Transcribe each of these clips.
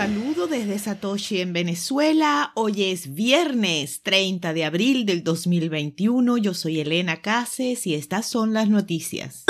saludo desde Satoshi en Venezuela. Hoy es viernes 30 de abril del 2021. Yo soy Elena Cases y estas son las noticias.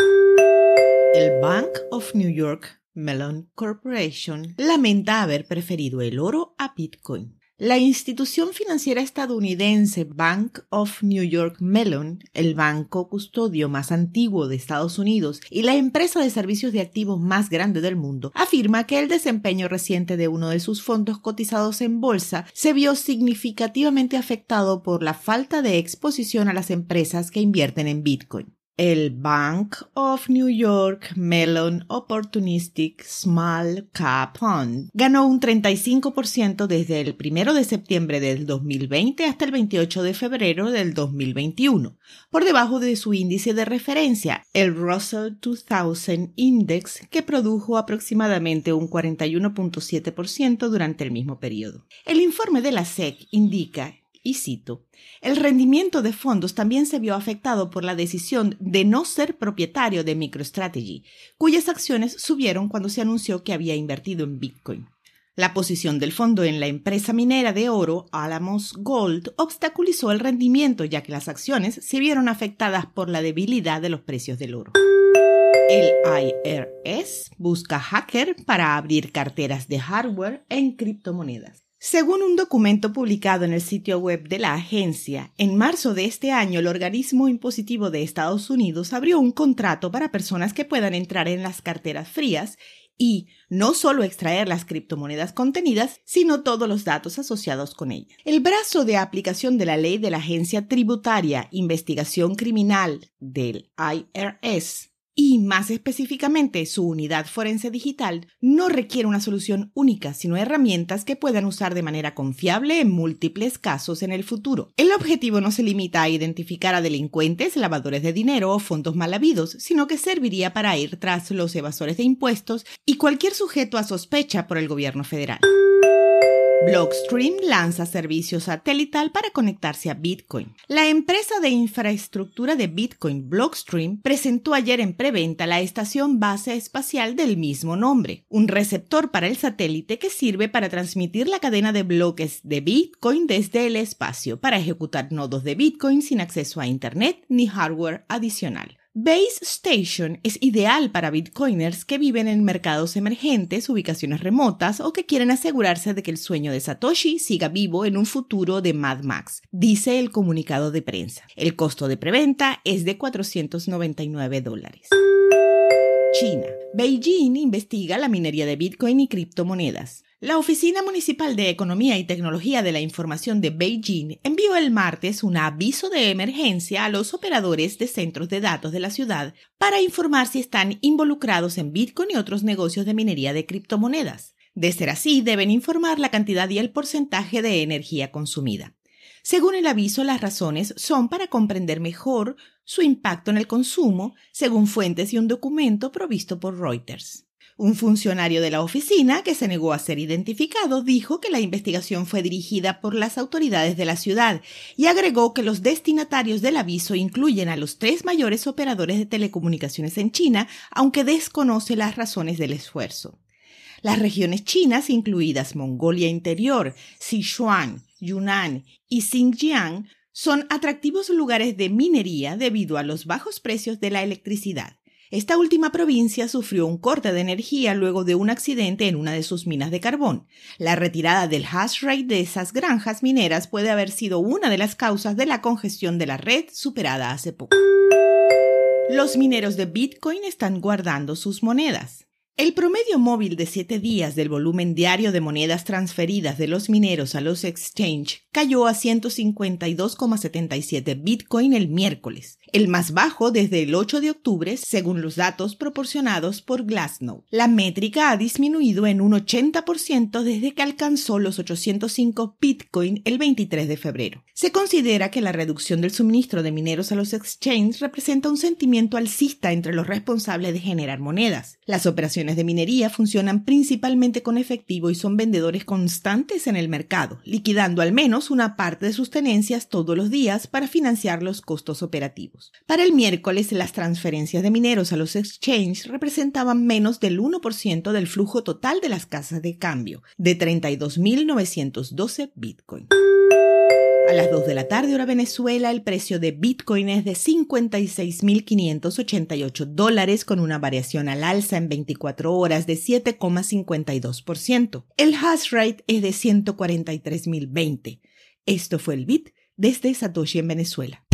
El Bank of New York Mellon Corporation lamenta haber preferido el oro a Bitcoin. La institución financiera estadounidense Bank of New York Mellon, el banco custodio más antiguo de Estados Unidos y la empresa de servicios de activos más grande del mundo, afirma que el desempeño reciente de uno de sus fondos cotizados en bolsa se vio significativamente afectado por la falta de exposición a las empresas que invierten en Bitcoin el Bank of New York Mellon Opportunistic Small Cap Fund ganó un 35% desde el 1 de septiembre del 2020 hasta el 28 de febrero del 2021, por debajo de su índice de referencia, el Russell 2000 Index, que produjo aproximadamente un 41.7% durante el mismo periodo. El informe de la SEC indica y cito, el rendimiento de fondos también se vio afectado por la decisión de no ser propietario de MicroStrategy, cuyas acciones subieron cuando se anunció que había invertido en Bitcoin. La posición del fondo en la empresa minera de oro Alamos Gold obstaculizó el rendimiento ya que las acciones se vieron afectadas por la debilidad de los precios del oro. El IRS busca hacker para abrir carteras de hardware en criptomonedas. Según un documento publicado en el sitio web de la agencia, en marzo de este año el organismo impositivo de Estados Unidos abrió un contrato para personas que puedan entrar en las carteras frías y no solo extraer las criptomonedas contenidas, sino todos los datos asociados con ellas. El brazo de aplicación de la ley de la Agencia Tributaria Investigación Criminal del IRS y más específicamente su unidad forense digital, no requiere una solución única, sino herramientas que puedan usar de manera confiable en múltiples casos en el futuro. El objetivo no se limita a identificar a delincuentes, lavadores de dinero o fondos mal habidos, sino que serviría para ir tras los evasores de impuestos y cualquier sujeto a sospecha por el gobierno federal. Blockstream lanza servicio satelital para conectarse a Bitcoin. La empresa de infraestructura de Bitcoin Blockstream presentó ayer en preventa la estación base espacial del mismo nombre, un receptor para el satélite que sirve para transmitir la cadena de bloques de Bitcoin desde el espacio para ejecutar nodos de Bitcoin sin acceso a Internet ni hardware adicional. Base Station es ideal para bitcoiners que viven en mercados emergentes, ubicaciones remotas o que quieren asegurarse de que el sueño de Satoshi siga vivo en un futuro de Mad Max, dice el comunicado de prensa. El costo de preventa es de 499 dólares. China. Beijing investiga la minería de Bitcoin y criptomonedas. La Oficina Municipal de Economía y Tecnología de la Información de Beijing envió el martes un aviso de emergencia a los operadores de centros de datos de la ciudad para informar si están involucrados en Bitcoin y otros negocios de minería de criptomonedas. De ser así, deben informar la cantidad y el porcentaje de energía consumida. Según el aviso, las razones son para comprender mejor su impacto en el consumo, según fuentes y un documento provisto por Reuters. Un funcionario de la oficina, que se negó a ser identificado, dijo que la investigación fue dirigida por las autoridades de la ciudad y agregó que los destinatarios del aviso incluyen a los tres mayores operadores de telecomunicaciones en China, aunque desconoce las razones del esfuerzo. Las regiones chinas, incluidas Mongolia Interior, Sichuan, Yunnan y Xinjiang, son atractivos lugares de minería debido a los bajos precios de la electricidad. Esta última provincia sufrió un corte de energía luego de un accidente en una de sus minas de carbón. La retirada del hash rate de esas granjas mineras puede haber sido una de las causas de la congestión de la red superada hace poco. Los mineros de Bitcoin están guardando sus monedas. El promedio móvil de 7 días del volumen diario de monedas transferidas de los mineros a los exchange cayó a 152,77 Bitcoin el miércoles, el más bajo desde el 8 de octubre según los datos proporcionados por Glassnode. La métrica ha disminuido en un 80% desde que alcanzó los 805 Bitcoin el 23 de febrero. Se considera que la reducción del suministro de mineros a los exchanges representa un sentimiento alcista entre los responsables de generar monedas. Las operaciones de minería funcionan principalmente con efectivo y son vendedores constantes en el mercado, liquidando al menos una parte de sus tenencias todos los días para financiar los costos operativos. Para el miércoles, las transferencias de mineros a los exchanges representaban menos del 1% del flujo total de las casas de cambio, de 32.912 Bitcoin. A las 2 de la tarde hora Venezuela, el precio de Bitcoin es de 56.588 dólares con una variación al alza en 24 horas de 7,52%. El hash rate es de 143.020. Esto fue el Bit desde Satoshi en Venezuela.